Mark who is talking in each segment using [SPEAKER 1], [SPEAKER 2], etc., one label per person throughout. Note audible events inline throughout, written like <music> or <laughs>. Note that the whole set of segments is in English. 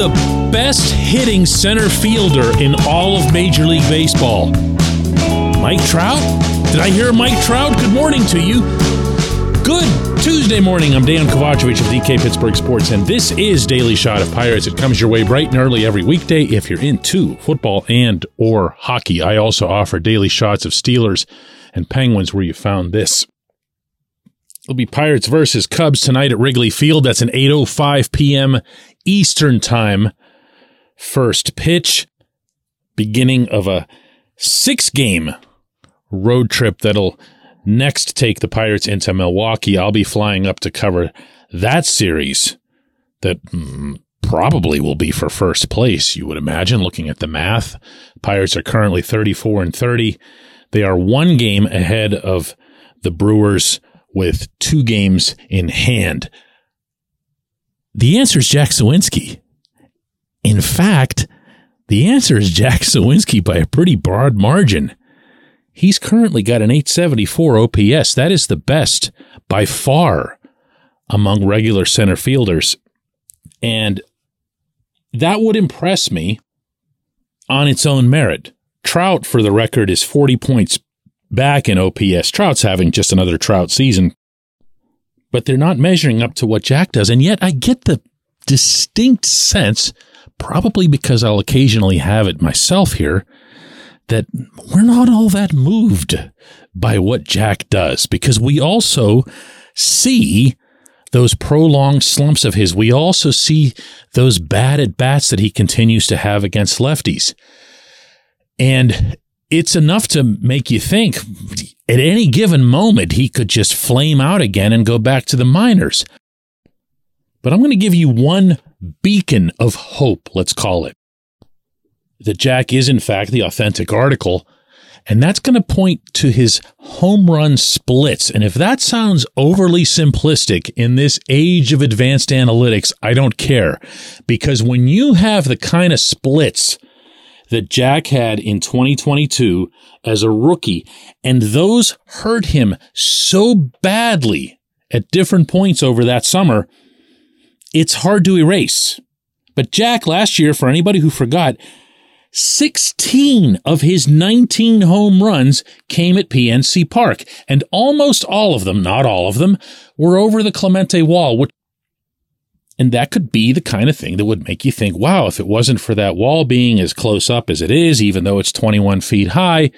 [SPEAKER 1] The best hitting center fielder in all of Major League Baseball. Mike Trout? Did I hear Mike Trout? Good morning to you. Good Tuesday morning. I'm Dejan Kovacevic of DK Pittsburgh Sports, and this is Daily Shot of Pirates. It comes your way bright and early every weekday if you're into football and or hockey. I also offer daily shots of Steelers and Penguins where you found this. It'll be Pirates versus Cubs tonight at Wrigley Field. That's an 8:05 p.m. Eastern Time. First pitch, beginning of a six-game road trip that'll next take the Pirates into Milwaukee. I'll be flying up to cover that series that mm, probably will be for first place, you would imagine, looking at the math. Pirates are currently 34 and 30. They are one game ahead of the Brewers with two games in hand. The answer is Jack Suwinski. In fact, the answer is Jack Suwinski by a pretty broad margin. He's currently got an 874 OPS. That is the best by far among regular center fielders. And that would impress me on its own merit. Trout, for the record, is 40 points back in OPS. Trout's having just another Trout season, but they're not measuring up to what Jack does. And yet I get the distinct sense, probably because I'll occasionally have it myself here, that we're not all that moved by what Jack does because we also see those prolonged slumps of his. We also see those bad at bats that he continues to have against lefties. And it's enough to make you think at any given moment he could just flame out again and go back to the minors. But I'm going to give you one beacon of hope, let's call it. That Jack is, in fact, the authentic article. And that's going to point to his home run splits. And if that sounds overly simplistic in this age of advanced analytics, I don't care. Because when you have the kind of splits that Jack had in 2022 as a rookie, and those hurt him so badly at different points over that summer, it's hard to erase. But Jack last year, for anybody who forgot, 16 of his 19 home runs came at PNC Park, and almost all of them, not all of them, were over the Clemente wall, which and that could be the kind of thing that would make you think, wow, if it wasn't for that wall being as close up as it is, even though it's 21 feet high,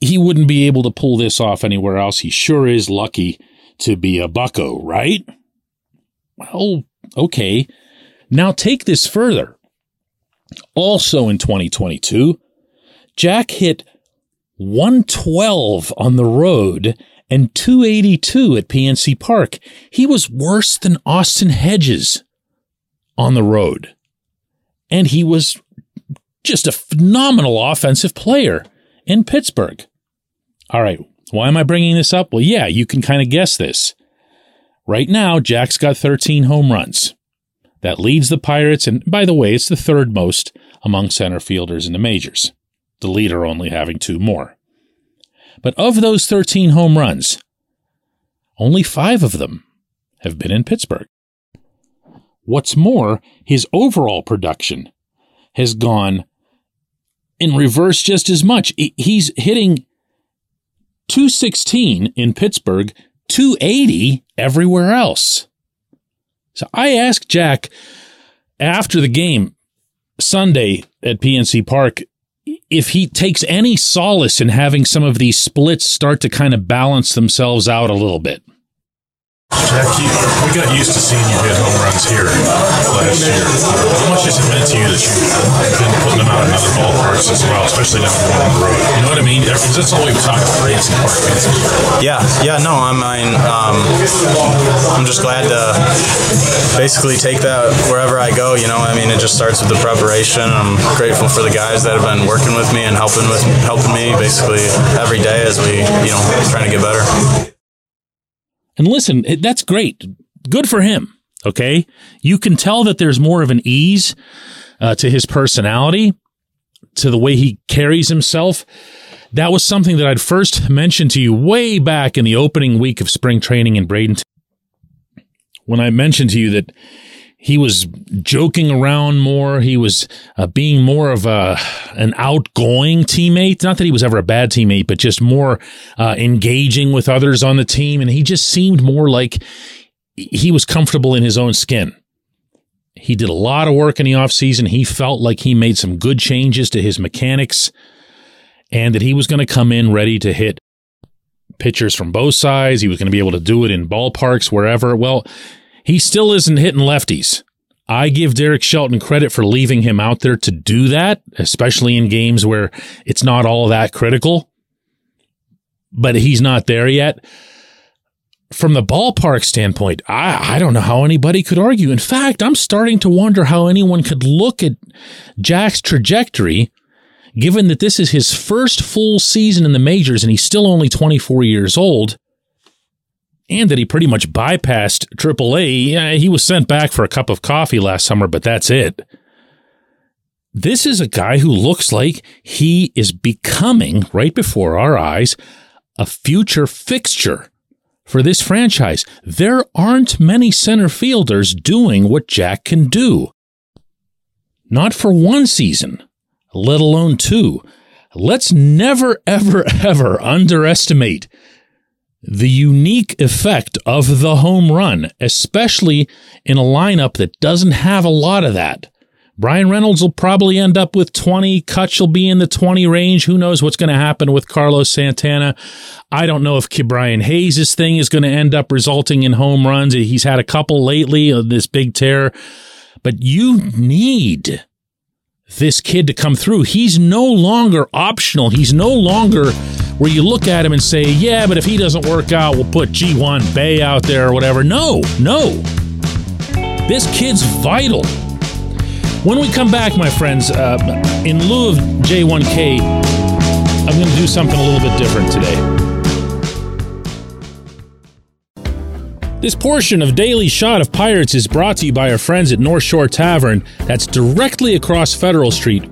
[SPEAKER 1] he wouldn't be able to pull this off anywhere else. He sure is lucky to be a bucko, right? Well, okay. Now take this further. Also in 2022, Jack hit 112 on the road and 282 at PNC Park. He was worse than Austin Hedges on the road. And he was just a phenomenal offensive player in Pittsburgh. All right. Why am I bringing this up? Well, yeah, you can kind of guess this. Right now, Jack's got 13 home runs. That leads the Pirates, and by the way, it's the third most among center fielders in the majors, the leader only having two more. But of those 13 home runs, only five of them have been in Pittsburgh. What's more, his overall production has gone in reverse just as much. He's hitting 216 in Pittsburgh, 280 everywhere else. So I asked Jack after the game Sunday at PNC Park if he takes any solace in having some of these splits start to kind of balance themselves out a little bit.
[SPEAKER 2] Jack, you, we got used to seeing you hit home runs here last year. How much has it meant to you that you've been putting them out especially down the road? You know what I mean? Because that's all we've talked about PNC Park.
[SPEAKER 3] Yeah, yeah, no, I mean, um, I'm just glad to basically take that wherever I go. You know, I mean, it just starts with the preparation. I'm grateful for the guys that have been working with me and helping with helping me basically every day as we, you know, trying to get better.
[SPEAKER 1] And listen, that's great. Good for him. Okay. You can tell that there's more of an ease uh, to his personality, to the way he carries himself. That was something that I'd first mentioned to you way back in the opening week of spring training in Bradenton. When I mentioned to you that he was joking around more. He was uh, being more of a an outgoing teammate. Not that he was ever a bad teammate, but just more uh, engaging with others on the team. And he just seemed more like he was comfortable in his own skin. He did a lot of work in the offseason. He felt like he made some good changes to his mechanics and that he was going to come in ready to hit pitchers from both sides. He was going to be able to do it in ballparks, wherever. Well, he still isn't hitting lefties. I give Derek Shelton credit for leaving him out there to do that, especially in games where it's not all that critical. But he's not there yet. From the ballpark standpoint, I, I don't know how anybody could argue. In fact, I'm starting to wonder how anyone could look at Jack's trajectory, given that this is his first full season in the majors and he's still only 24 years old and that he pretty much bypassed AAA. Yeah, he was sent back for a cup of coffee last summer, but that's it. This is a guy who looks like he is becoming, right before our eyes, a future fixture for this franchise. There aren't many center fielders doing what Jack can do. Not for one season, let alone two. Let's never, <laughs> ever, ever underestimate the unique effect of the home run, especially in a lineup that doesn't have a lot of that. Bryan Reynolds will probably end up with 20. Cutch will be in the 20 range. Who knows what's going to happen with Carlos Santana? I don't know if Brian Hayes' thing is going to end up resulting in home runs. He's had a couple lately of this big tear. But you need this kid to come through. He's no longer optional. He's no longer where you look at him and say, yeah, but if he doesn't work out, we'll put Ji-hwan Bae out there or whatever. No, no. This kid's vital. When we come back, my friends, uh, in lieu of J1K, I'm going to do something a little bit different today. This portion of Daily Shot of Pirates is brought to you by our friends at North Shore Tavern, that's directly across Federal Street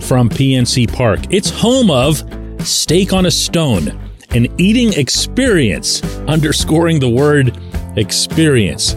[SPEAKER 1] from PNC Park. It's home of Steak on a Stone, an eating experience, underscoring the word experience.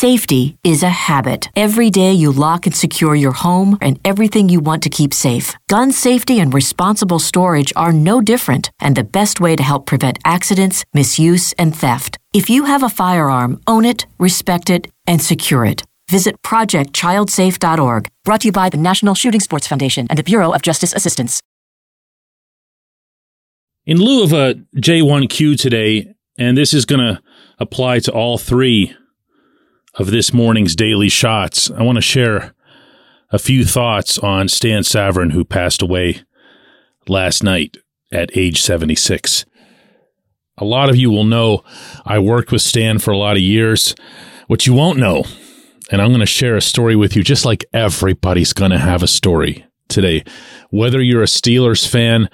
[SPEAKER 4] Safety is a habit. Every day you lock and secure your home and everything you want to keep safe. Gun safety and responsible storage are no different and the best way to help prevent accidents, misuse, and theft. If you have a firearm, own it, respect it, and secure it. Visit projectchildsafe.org, brought to you by the National Shooting Sports Foundation and the Bureau of Justice Assistance.
[SPEAKER 1] In lieu of a J1Q today, and this is going to apply to all three of this morning's daily shots. I want to share a few thoughts on Stan Savran, who passed away last night at age 76. A lot of you will know I worked with Stan for a lot of years. What you won't know, and I'm going to share a story with you, just like everybody's going to have a story today. Whether you're a Steelers fan,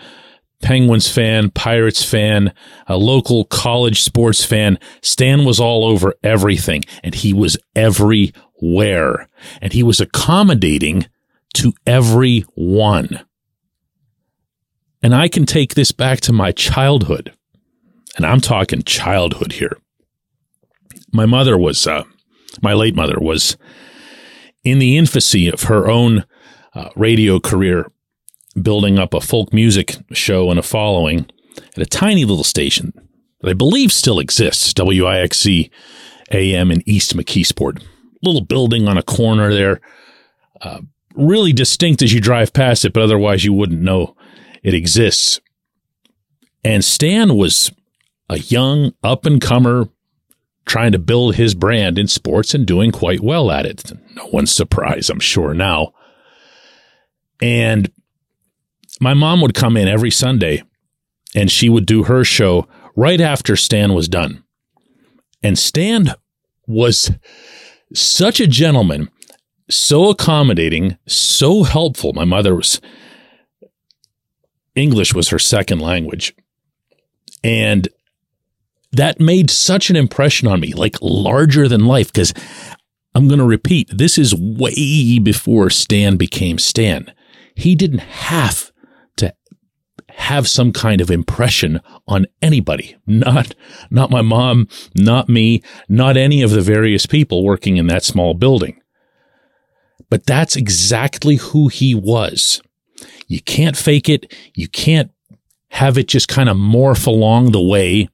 [SPEAKER 1] Penguins fan, Pirates fan, a local college sports fan. Stan was all over everything and he was everywhere and he was accommodating to everyone. And I can take this back to my childhood and I'm talking childhood here. My mother was, uh, my late mother was in the infancy of her own uh, radio career, building up a folk music show and a following at a tiny little station that I believe still exists, WIXZ AM in East McKeesport. Little building on a corner there, uh, really distinct as you drive past it, but otherwise you wouldn't know it exists. And Stan was a young up and comer trying to build his brand in sports and doing quite well at it. No one's surprised, I'm sure now. And my mom would come in every Sunday and she would do her show right after Stan was done. And Stan was such a gentleman, so accommodating, so helpful. My mother was English was her second language. And that made such an impression on me, like larger than life. Because I'm going to repeat, this is way before Stan became Stan. He didn't have have some kind of impression on anybody. Not, not my mom, not me, not any of the various people working in that small building. But that's exactly who he was. You can't fake it. You can't have it just kind of morph along the way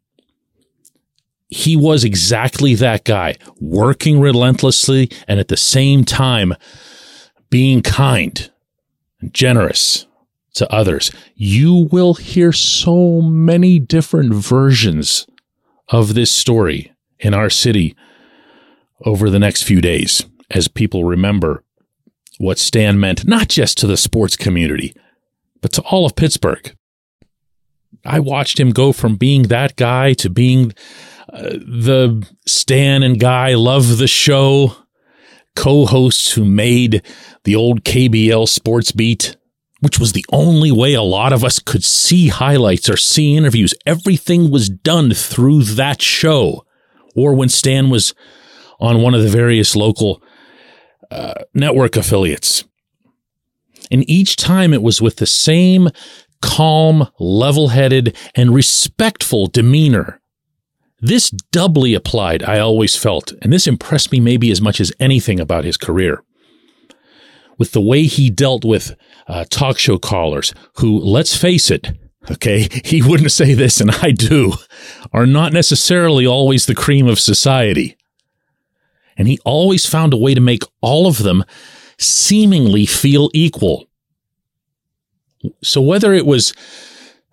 [SPEAKER 1] he was exactly that guy, working relentlessly and at the same time being kind and generous to others. You will hear so many different versions of this story in our city over the next few days as people remember what Stan meant, not just to the sports community, but to all of Pittsburgh. I watched him go from being that guy to being uh, the Stan and Guy love the show co-hosts who made the old KBL sports beat, which was the only way a lot of us could see highlights or see interviews. Everything was done through that show or when Stan was on one of the various local uh, network affiliates. And each time it was with the same calm, level headed, and respectful demeanor this doubly applied, I always felt, and this impressed me maybe as much as anything about his career. With the way he dealt with uh, talk show callers who, let's face it, okay, <laughs> he wouldn't say this and I do, are not necessarily always the cream of society. And he always found a way to make all of them seemingly feel equal. So whether it was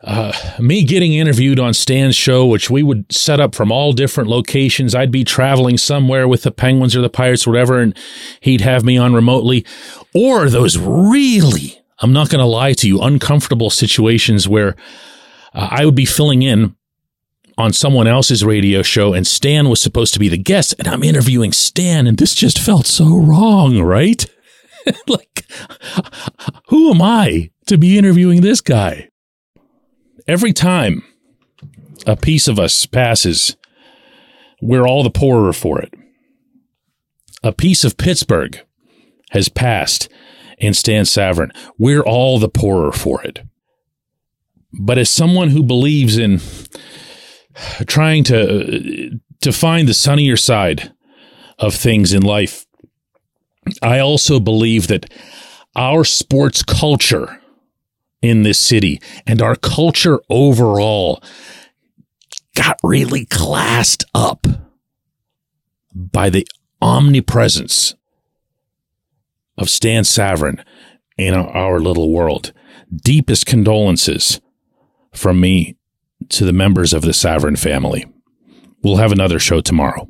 [SPEAKER 1] uh, me getting interviewed on Stan's show, which we would set up from all different locations. I'd be traveling somewhere with the Penguins or the Pirates, or whatever, and he'd have me on remotely. Or those really, I'm not going to lie to you, uncomfortable situations where uh, I would be filling in on someone else's radio show and Stan was supposed to be the guest and I'm interviewing Stan and this just felt so wrong, right? <laughs> like, who am I to be interviewing this guy? Every time a piece of us passes, we're all the poorer for it. A piece of Pittsburgh has passed and Stan Savran. We're all the poorer for it. But as someone who believes in trying to to find the sunnier side of things in life, I also believe that our sports culture in this city and our culture overall got really classed up by the omnipresence of Stan Savran in our little world. Deepest condolences from me to the members of the Savran family. We'll have another show tomorrow.